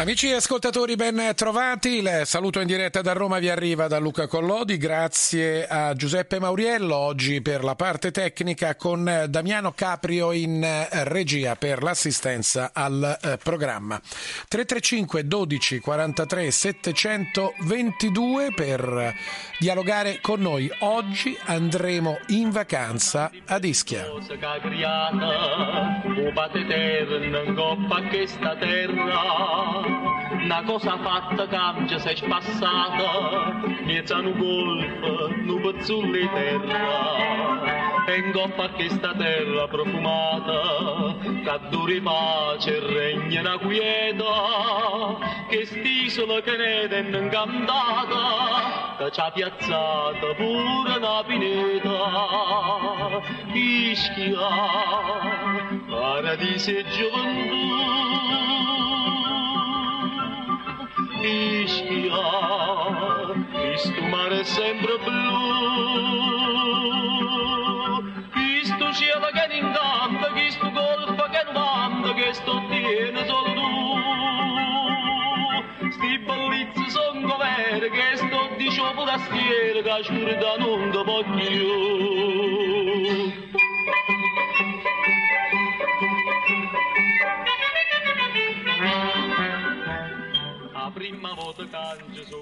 Amici e ascoltatori, ben trovati. Il saluto in diretta da Roma vi arriva da Luca Collodi. Grazie a Giuseppe Mauriello oggi per la parte tecnica con Damiano Caprio in regia per l'assistenza al eh, programma. 335 12 43 722 per dialogare con noi. Oggi andremo in vacanza ad Ischia. Una cosa fatta cambia se è passata, miezza un golfo, un pezzullo di terra. E in coppa questa terra profumata, che duri pace e regna una quieta, che st'isola che ne è incantata, che ci ha piazzata pure una pineta. Ischia, paradiso e gioventù, Ischia, questo mare sempre blu, questo cielo che ne incanta, questo golfo che non vanta, che sto tiene solo tu. Sti bellizzi sono vere, che sto di scioppo da stiere, che scurda non ti può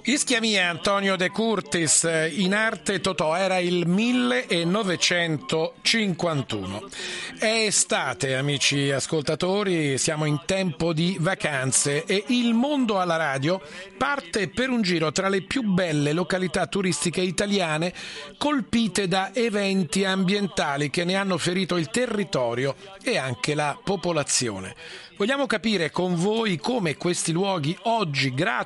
Ischia mia, Antonio De Curtis, in arte Totò, era il 1951. È estate, amici ascoltatori, siamo in tempo di vacanze e il mondo alla radio parte per un giro tra le più belle località turistiche italiane colpite da eventi ambientali che ne hanno ferito il territorio e anche la popolazione. Vogliamo capire con voi come questi luoghi oggi, grazie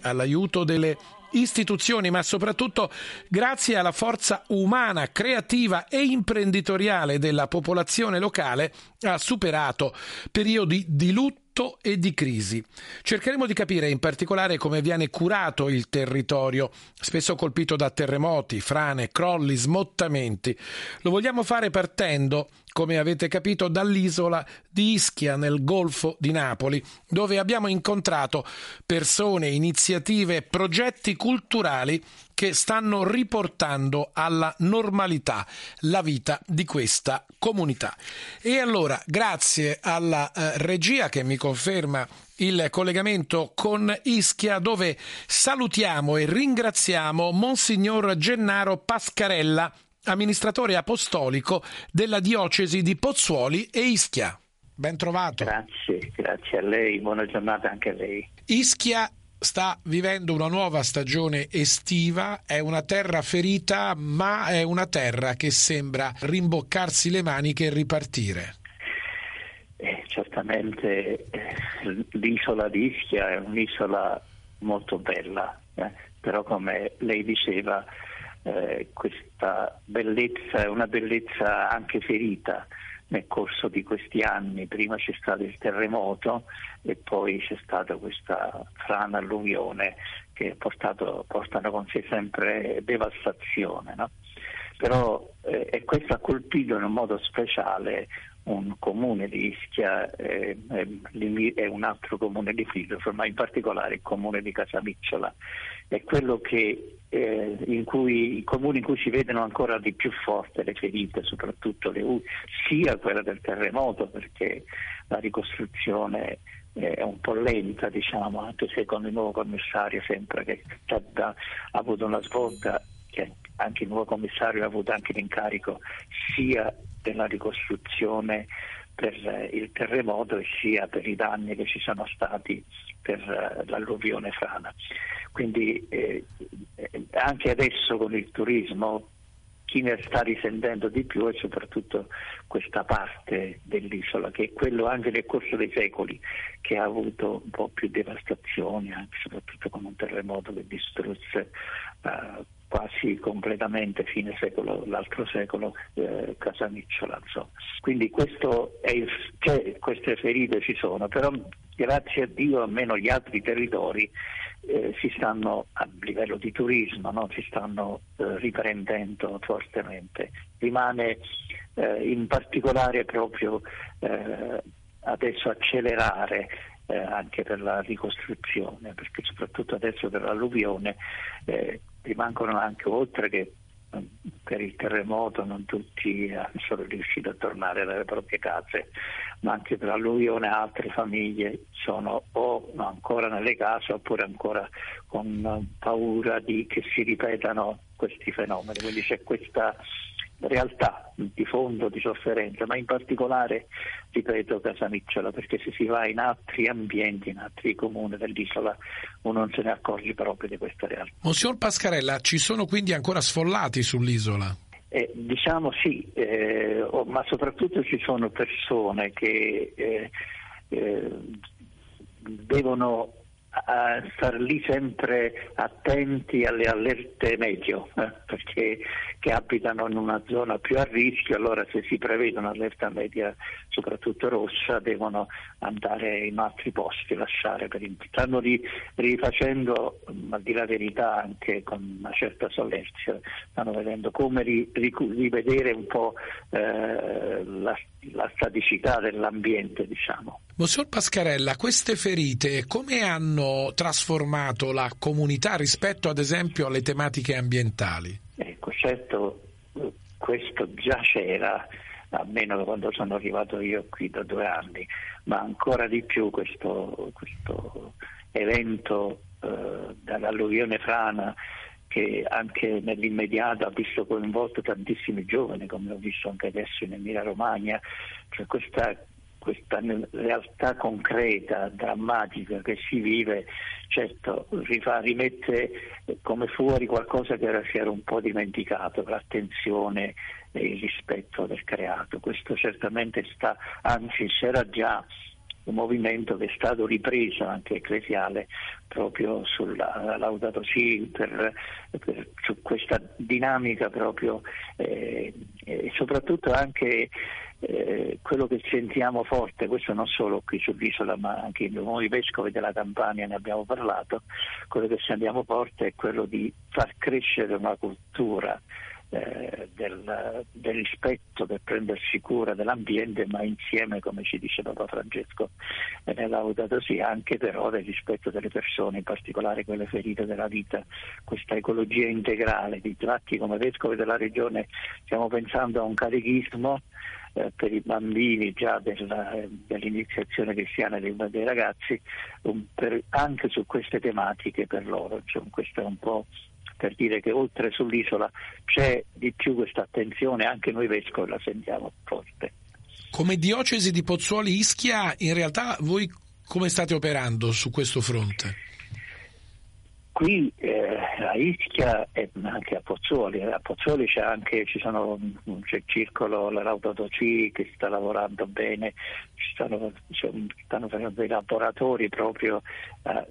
all'aiuto delle istituzioni, ma soprattutto grazie alla forza umana, creativa e imprenditoriale della popolazione locale, ha superato periodi di lutto e di crisi. Cercheremo di capire in particolare come viene curato il territorio, spesso colpito da terremoti, frane, crolli, smottamenti. Lo vogliamo fare partendo come avete capito, dall'isola di Ischia nel Golfo di Napoli, dove abbiamo incontrato persone, iniziative, progetti culturali che stanno riportando alla normalità la vita di questa comunità. E allora, grazie alla eh, regia che mi conferma il collegamento con Ischia dove salutiamo e ringraziamo Monsignor Gennaro Pascarella, amministratore apostolico della diocesi di Pozzuoli e Ischia. Ben trovato. Grazie, grazie a lei, buona giornata anche a lei. Ischia sta vivendo una nuova stagione estiva, è una terra ferita, ma è una terra che sembra rimboccarsi le maniche e ripartire. Eh, certamente eh, l'isola di Ischia è un'isola molto bella, eh, però come lei diceva eh, questa bellezza è una bellezza anche ferita nel corso di questi anni. Prima c'è stato il terremoto e poi c'è stata questa frana alluvione che portato, portano con sé sempre devastazione. No? Però eh, e questo ha colpito in un modo speciale un comune di Ischia e, e, e un altro comune di Filofro, ma in particolare il comune di Casamicciola. È quello che, eh, in cui, i comuni in cui si vedono ancora di più forte le ferite, soprattutto le U, sia quella del terremoto, perché la ricostruzione è un po' lenta, diciamo, anche se con il nuovo commissario sembra che ha avuto una svolta che anche il nuovo commissario ha avuto anche l'incarico sia della ricostruzione per il terremoto e sia per i danni che ci sono stati per l'alluvione frana. Quindi eh, anche adesso con il turismo chi ne sta risentendo di più è soprattutto questa parte dell'isola, che è quello anche nel corso dei secoli che ha avuto un po' più devastazioni, anche soprattutto con un terremoto che distrusse uh, quasi completamente fine secolo, l'altro secolo eh, Casamicciola. Insomma. Quindi il, cioè, queste ferite ci sono, però grazie a Dio almeno gli altri territori eh, si stanno a livello di turismo no? si stanno eh, riprendendo fortemente. Rimane eh, in particolare proprio eh, adesso accelerare eh, anche per la ricostruzione, perché soprattutto adesso per l'alluvione eh, rimangono anche oltre che per il terremoto non tutti sono riusciti a tornare alle proprie case, ma anche per l'alluvione altre famiglie sono o ancora nelle case oppure ancora con paura di che si ripetano questi fenomeni. Quindi c'è questa realtà di fondo di sofferenza, ma in particolare, ripeto, Casamicciola, perché se si va in altri ambienti, in altri comuni dell'isola, uno non se ne accorge proprio di questa realtà. Monsignor Pascarella, ci sono quindi ancora sfollati sull'isola? Eh, diciamo sì, eh, ma soprattutto ci sono persone che eh, eh devono a star lì sempre attenti alle allerte meglio, eh, perché che abitano in una zona più a rischio, allora se si prevede un'allerta media, soprattutto rossa, devono andare in altri posti, lasciare per stanno ri, rifacendo, a dire la verità, anche con una certa solerzia, stanno vedendo come ri, rivedere un po' eh, la, la staticità dell'ambiente, diciamo. Monsignor Pascarella, queste ferite come hanno trasformato la comunità rispetto ad esempio alle tematiche ambientali? Ecco, certo, questo già c'era, almeno quando sono arrivato io qui da due anni, ma ancora di più questo, questo evento eh, dall'alluvione frana che anche nell'immediato ha visto coinvolto tantissimi giovani, come ho visto anche adesso in Emilia Romagna, cioè questa questa realtà concreta, drammatica che si vive, certo rifà, rimette come fuori qualcosa che era, si era un po' dimenticato, l'attenzione il rispetto del creato. Questo certamente sta, anzi c'era già un movimento che è stato ripreso anche ecclesiale proprio sulla Laudato Si per, per, su questa dinamica proprio eh, e soprattutto anche eh, quello che sentiamo forte, questo non solo qui sull'isola ma anche nuovi vescovi della Campania ne abbiamo parlato, quello che sentiamo forte è quello di far crescere una cultura eh, del, del, rispetto per prendersi cura dell'ambiente, ma insieme, come ci dice Papa Francesco nell'Audato sì, anche però del rispetto delle persone, in particolare quelle ferite della vita, questa ecologia integrale. Di tratti come vescovi della regione stiamo pensando a un catechismo eh, per i bambini già della, dell'iniziazione cristiana dei, dei ragazzi, un, per, anche su queste tematiche per loro. Cioè, questo è un po' per dire che oltre sull'isola c'è di più questa attenzione, anche noi vescovi la sentiamo forte. Come diocesi di Pozzuoli Ischia, in realtà voi come state operando su questo fronte? Qui eh, a Ischia e anche a Pozzuoli, a Pozzuoli c'è anche, ci sono, c'è il circolo, l'Autodoci che sta lavorando bene, ci stanno, stanno facendo dei laboratori proprio eh,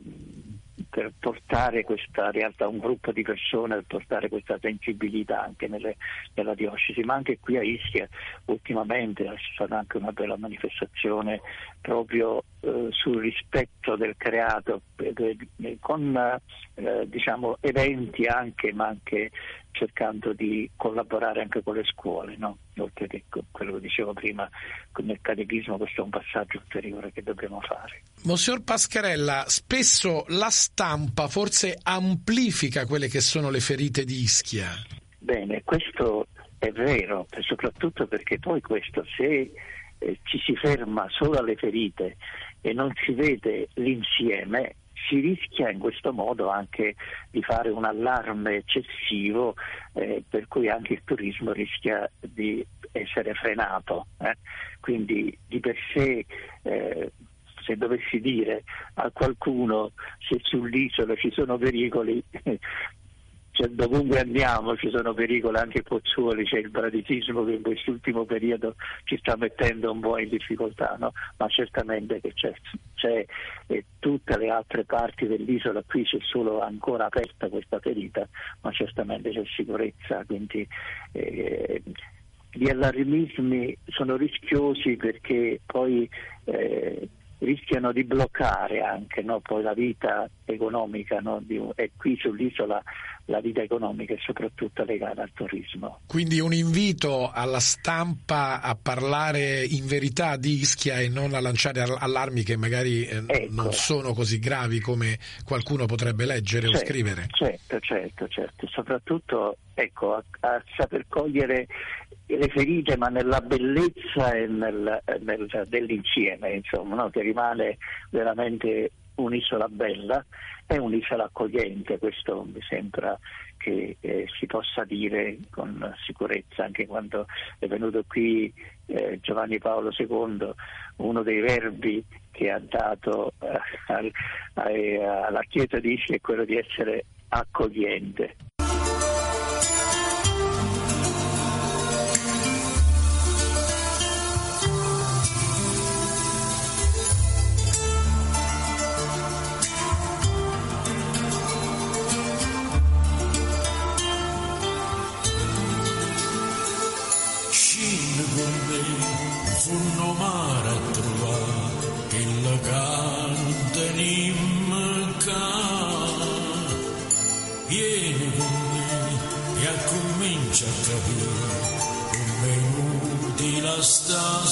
per portare questa realtà, un gruppo di persone, per portare questa sensibilità anche nelle, nella diocesi, ma anche qui a Ischia ultimamente c'è stata anche una bella manifestazione proprio eh, sul rispetto del creato, eh, con eh, diciamo, eventi anche, ma anche cercando di collaborare anche con le scuole, no? oltre che quello che dicevo prima nel catechismo, questo è un passaggio ulteriore che dobbiamo fare. Monsignor Pascarella, spesso la stampa forse amplifica quelle che sono le ferite di Ischia. Bene, questo è vero, soprattutto perché poi questo se eh, ci si ferma solo alle ferite e non si vede l'insieme, si rischia in questo modo anche di fare un allarme eccessivo eh, per cui anche il turismo rischia di essere frenato. Eh. Quindi di per sé eh, se dovessi dire a qualcuno se sull'isola ci sono pericoli cioè, dovunque andiamo ci sono pericoli, anche Pozzuoli c'è il bradisismo che in quest'ultimo periodo ci sta mettendo un po' in difficoltà, no? ma certamente che c'è, c'è eh, tutte le altre parti dell'isola, qui c'è solo ancora aperta questa ferita, ma certamente c'è sicurezza, quindi eh, gli allarmismi sono rischiosi perché poi eh, rischiano di bloccare anche no, la vita economica no, di, e qui sull'isola la vita economica è soprattutto legata al turismo. Quindi un invito alla stampa a parlare in verità di Ischia e non a lanciare allarmi che magari eh, ecco. non sono così gravi come qualcuno potrebbe leggere certo, o scrivere. Certo, certo, certo. Soprattutto ecco, a, a saper cogliere le ferite ma nella bellezza e nel, nel, dell'insieme, insomma, no? che rimane veramente un'isola bella è un'isola accogliente, questo mi sembra che eh, si possa dire con sicurezza, anche quando è venuto qui eh, Giovanni Paolo II, uno dei verbi che ha dato eh, al, alla Chiesa di Ischia è quello di essere accogliente. A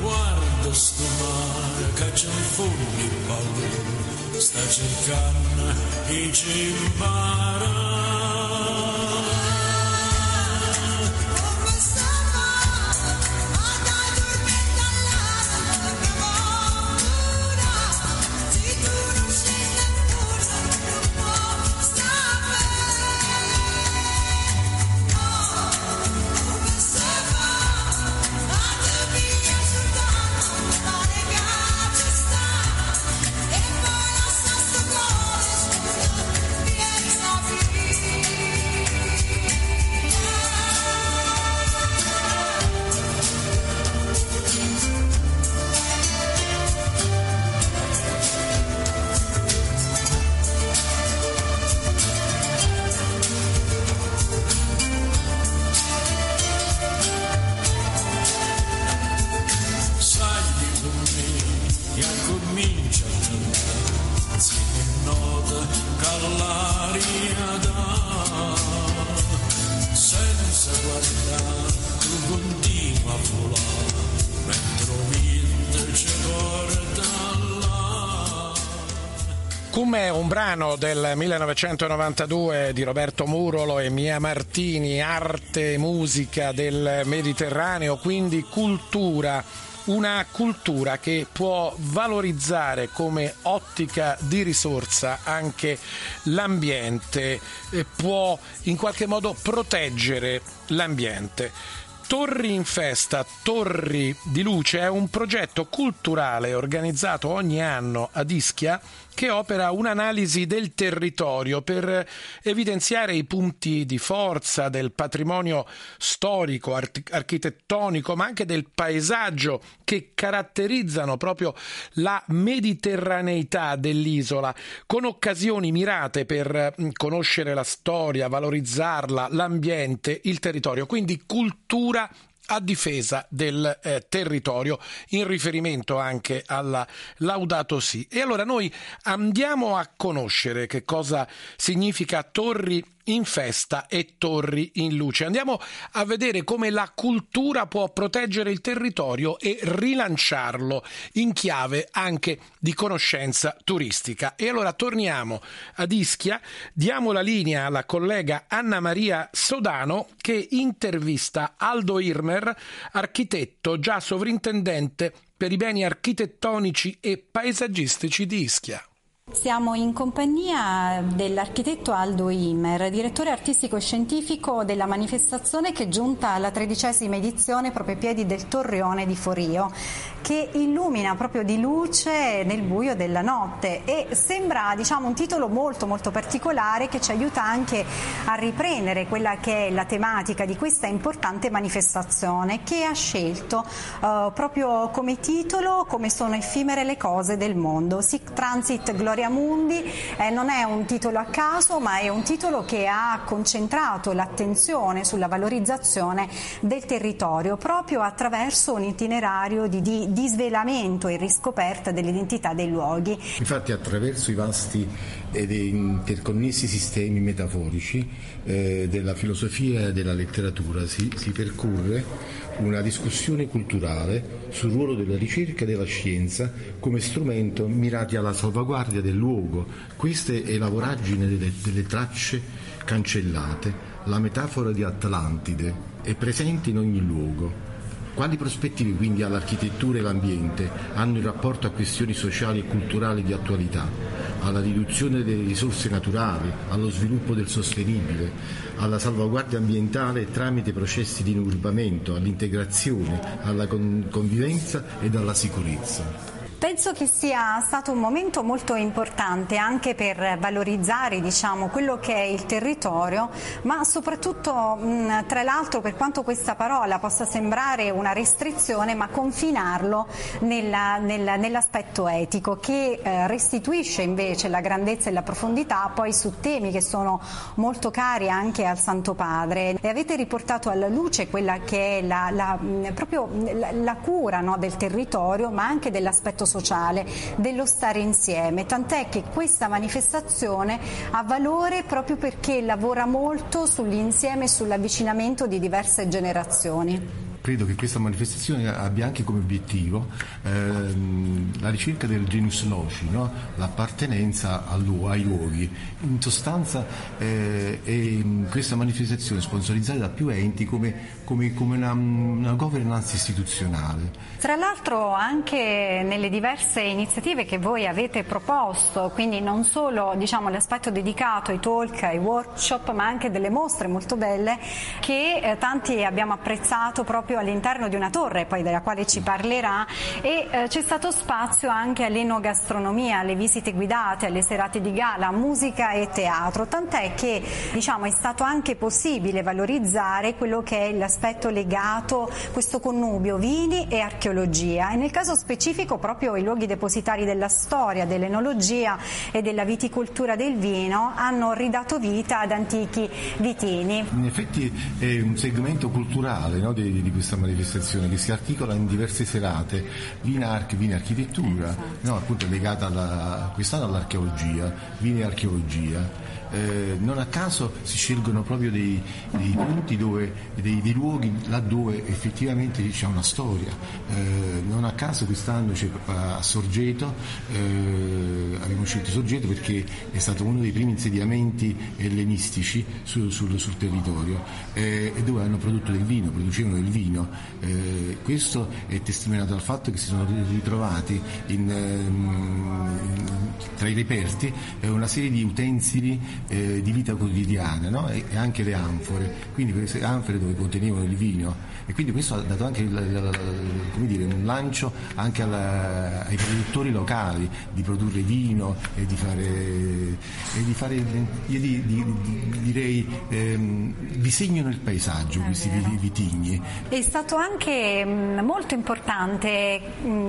guarda sto mare che c'è un fondo di paura sta cercando e ci brano del 1992 di Roberto Murolo e Mia Martini, arte e musica del Mediterraneo, quindi cultura una cultura che può valorizzare come ottica di risorsa anche l'ambiente, può in qualche modo proteggere l'ambiente. Torri in Festa, Torri di Luce è un progetto culturale organizzato ogni anno ad Ischia che opera un'analisi del territorio per evidenziare i punti di forza del patrimonio storico, architettonico, ma anche del paesaggio che caratterizzano proprio la mediterraneità dell'isola, con occasioni mirate per mm, conoscere la storia, valorizzarla, l'ambiente, il territorio, quindi cultura a difesa del eh, territorio in riferimento anche alla Laudato Si. E allora noi andiamo a conoscere che cosa significa torri in festa e torri in luce. Andiamo a vedere come la cultura può proteggere il territorio e rilanciarlo in chiave anche di conoscenza turistica. E allora torniamo ad Ischia, diamo la linea alla collega Anna Maria Sodano che intervista Aldo Irmer, architetto già sovrintendente per i beni architettonici e paesaggistici di Ischia. Siamo in compagnia dell'architetto Aldo Imer, direttore artistico e scientifico della manifestazione che è giunta alla tredicesima edizione proprio ai piedi del Torrione di Forio, che illumina proprio di luce nel buio della notte e sembra diciamo, un titolo molto molto particolare che ci aiuta anche a riprendere quella che è la tematica di questa importante manifestazione che ha scelto uh, proprio come titolo come sono effimere le cose del mondo. Sic Transit Gloria Mundi eh, non è un titolo a caso ma è un titolo che ha concentrato l'attenzione sulla valorizzazione del territorio proprio attraverso un itinerario di, di, di svelamento e riscoperta dell'identità dei luoghi. Infatti attraverso i vasti ed interconnessi sistemi metaforici eh, della filosofia e della letteratura si, si percorre una discussione culturale sul ruolo della ricerca e della scienza come strumento mirati alla salvaguardia del luogo. Questa è la voragine delle, delle tracce cancellate, la metafora di Atlantide, è presente in ogni luogo. Quali prospettive quindi all'architettura e l'ambiente hanno in rapporto a questioni sociali e culturali di attualità, alla riduzione delle risorse naturali, allo sviluppo del sostenibile, alla salvaguardia ambientale tramite processi di inurbamento, all'integrazione, alla convivenza ed alla sicurezza? Penso che sia stato un momento molto importante anche per valorizzare diciamo, quello che è il territorio, ma soprattutto mh, tra l'altro per quanto questa parola possa sembrare una restrizione, ma confinarlo nella, nella, nell'aspetto etico che eh, restituisce invece la grandezza e la profondità poi su temi che sono molto cari anche al Santo Padre. E avete riportato alla luce quella che è la, la, proprio la, cura no, del territorio, ma anche dell'aspetto sociale, dello stare insieme, tant'è che questa manifestazione ha valore proprio perché lavora molto sull'insieme e sull'avvicinamento di diverse generazioni credo che questa manifestazione abbia anche come obiettivo ehm, la ricerca del genus loci, no? l'appartenenza ai luoghi. In sostanza eh, è questa manifestazione sponsorizzata da più enti come, come, come una, una, governance istituzionale. Tra l'altro anche nelle diverse iniziative che voi avete proposto, quindi non solo diciamo, l'aspetto dedicato ai talk, ai workshop, ma anche delle mostre molto belle che eh, tanti abbiamo apprezzato proprio proprio all'interno di una torre, poi della quale ci parlerà, e eh, c'è stato spazio anche all'enogastronomia, alle visite guidate, alle serate di gala, musica e teatro, tant'è che diciamo, è stato anche possibile valorizzare quello che è l'aspetto legato, questo connubio vini e archeologia e nel caso specifico proprio i luoghi depositari della storia, dell'enologia e della viticoltura del vino hanno ridato vita ad antichi vitini. In effetti è un segmento culturale no, di, di questa manifestazione che si articola in diverse serate, Vinarch, Vini Architettura, esatto. no, appunto legata alla, quest'anno all'archeologia, Vini Archeologia eh, non a caso si scelgono proprio dei, dei punti dove, dei, dei, luoghi laddove effettivamente c'è una storia. Eh, non a caso quest'anno a Sorgeto, eh, abbiamo scelto Sorgeto perché è stato uno dei primi insediamenti ellenistici sul, sul, sul territorio eh, e dove hanno prodotto del vino, producevano del vino. Eh, questo è testimoniato dal fatto che si sono ritrovati in, in, tra i reperti una serie di utensili eh, di vita quotidiana no? e, anche le anfore, quindi queste anfore dove contenevano il vino e quindi questo ha dato anche dire, un lancio anche alla, ai produttori locali di produrre vino e di fare, e di fare io di, di, di, direi ehm, disegnano il paesaggio questi vitigni. È stato anche molto importante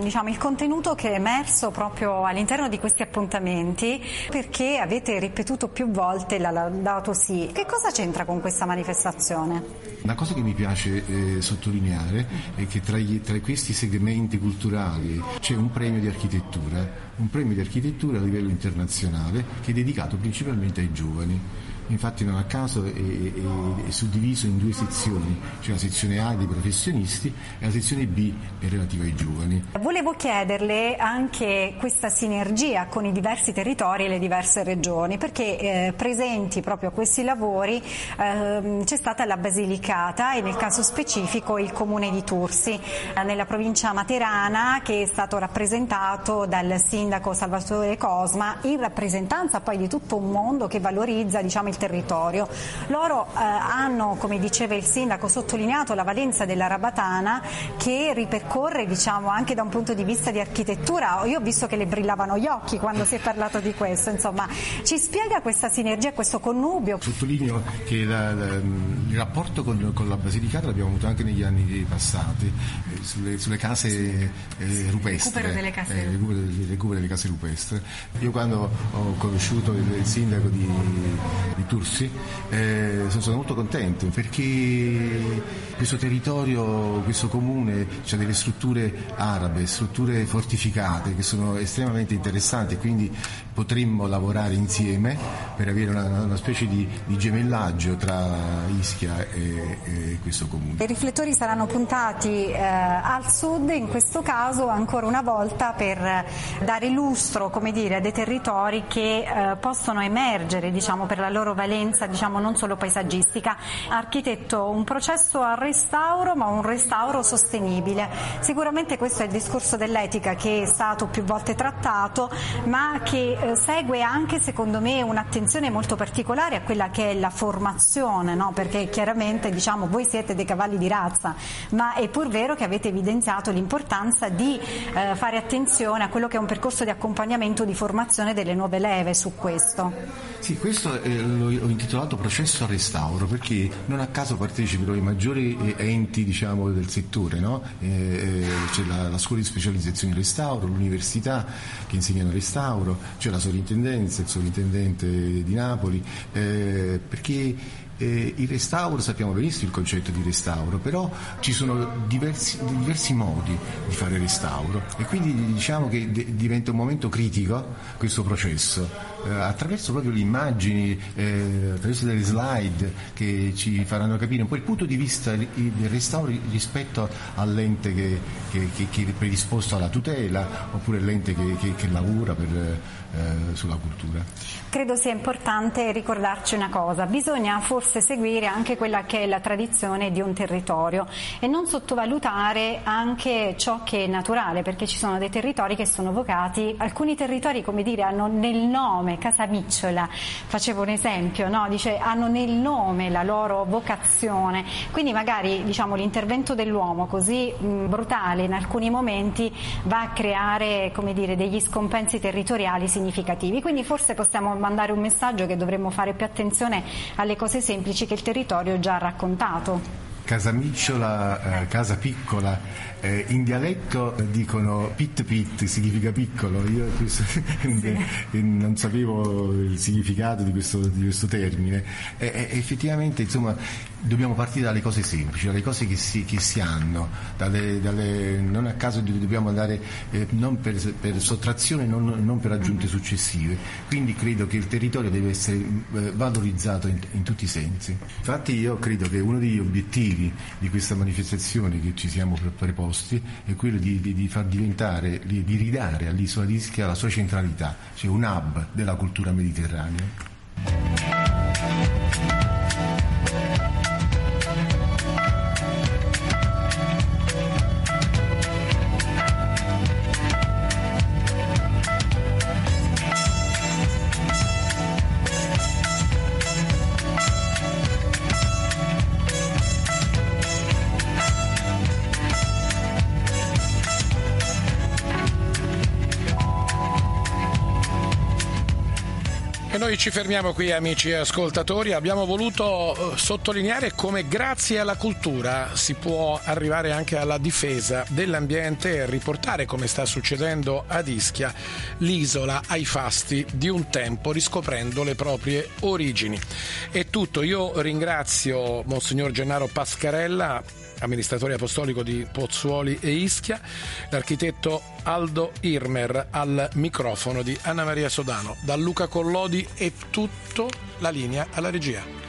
diciamo, il contenuto che è emerso proprio all'interno di questi appuntamenti perché avete ripetuto più volte la Laudato Si. Che cosa c'entra con questa manifestazione? Una cosa che mi piace eh, sottolineare è che tra, gli, tra, questi segmenti culturali c'è un premio di architettura, un premio di architettura a livello internazionale che è dedicato principalmente ai giovani infatti non a caso è, è, è suddiviso in due sezioni, c'è la sezione A dei professionisti e la sezione B è relativa ai giovani. Volevo chiederle anche questa sinergia con i diversi territori e le diverse regioni, perché eh, presenti proprio a questi lavori eh, c'è stata la Basilicata e nel caso specifico il comune di Tursi, eh, nella provincia materana che è stato rappresentato dal sindaco Salvatore Cosma in rappresentanza poi di tutto un mondo che valorizza diciamo, il territorio. Loro eh, hanno, come diceva il sindaco, sottolineato la valenza della Rabatana che ripercorre diciamo, anche da un punto di vista di architettura. Io ho visto che le brillavano gli occhi quando si è parlato di questo. Insomma, ci spiega questa sinergia, questo connubio? Sottolineo che la, la, il rapporto con, con, la Basilicata l'abbiamo avuto anche negli anni passati, eh, sulle, sulle, case eh, rupestri. Recupero delle case. Eh, recupero, recupero delle case rupestri. Io quando ho conosciuto il, il sindaco di, di Tursi eh, sono molto contento perché questo territorio, questo comune ha delle strutture arabe, strutture fortificate che sono estremamente interessanti e quindi potremmo lavorare insieme per avere una, una specie di, di, gemellaggio tra Ischia e, e, questo comune. I riflettori saranno puntati eh, al sud, in questo caso ancora una volta per dare lustro dire, a dei territori che eh, possono emergere diciamo, per la loro valenza diciamo, non solo paesaggistica. Architetto, un processo al restauro ma un restauro sostenibile. Sicuramente questo è il discorso dell'etica che è stato più volte trattato ma che eh, segue anche secondo me un'attenzione molto particolare a quella che è la formazione, no? perché chiaramente diciamo, voi siete dei cavalli di razza, ma è pur vero che avete evidenziato l'importanza di eh, fare attenzione a quello che è un percorso di accompagnamento di formazione delle nuove leve su questo. Sì, questo eh, l'ho intitolato processo al restauro perché non a caso partecipano i maggiori eh, enti diciamo, del settore, no? Eh, eh, c'è la, la, scuola di specializzazione in restauro, l'università che insegnano restauro, c'è la sovrintendenza, il sovrintendente di Napoli, eh, perché eh, il restauro, sappiamo benissimo il concetto di restauro, però ci sono diversi, diversi modi di fare restauro e quindi diciamo che de- diventa un momento critico questo processo, eh, attraverso proprio le immagini, eh, attraverso delle slide che ci faranno capire un po' il punto di vista del restauro rispetto all'ente che, che, che, che è predisposto alla tutela oppure l'ente che, che lavora per, eh, sulla cultura. Credo sia importante ricordarci una cosa, bisogna forse seguire anche quella che è la tradizione di un territorio e non sottovalutare anche ciò che è naturale, perché ci sono dei territori che sono vocati, alcuni territori come dire hanno nel nome, Casamicciola, facevo un esempio, no? Dice, hanno nel nome la loro vocazione, quindi magari diciamo, l'intervento dell'uomo così mh, brutale in alcuni momenti va a creare dire, degli scompensi territoriali significativi, quindi forse possiamo mandare un messaggio che dovremmo fare più attenzione alle cose semplici che il territorio già ha raccontato. Casamicciola, eh, casa piccola, eh, in dialetto dicono pit pit, significa piccolo, io questo, sì. non sapevo il significato di questo, di questo termine. E, effettivamente insomma, dobbiamo partire dalle cose semplici, dalle cose che si, che si hanno, dalle, dalle, non a caso dobbiamo andare eh, non per, per sottrazione, non, non, per aggiunte successive. Quindi credo che il territorio deve essere eh, valorizzato in, in tutti i sensi. Infatti io credo che uno degli obiettivi di questa manifestazione che ci siamo preposti è quello di, di, di far diventare, di, di ridare all'isola di Ischia la sua centralità, cioè un hub della cultura mediterranea. Noi ci fermiamo qui amici ascoltatori, abbiamo voluto eh, sottolineare come grazie alla cultura si può arrivare anche alla difesa dell'ambiente e riportare come sta succedendo ad Ischia l'isola ai fasti di un tempo riscoprendo le proprie origini. È tutto, io ringrazio Monsignor Gennaro Pascarella amministratore apostolico di Pozzuoli e Ischia, l'architetto Aldo Irmer al microfono di Anna Maria Sodano. Da Luca Collodi è tutto la linea alla regia.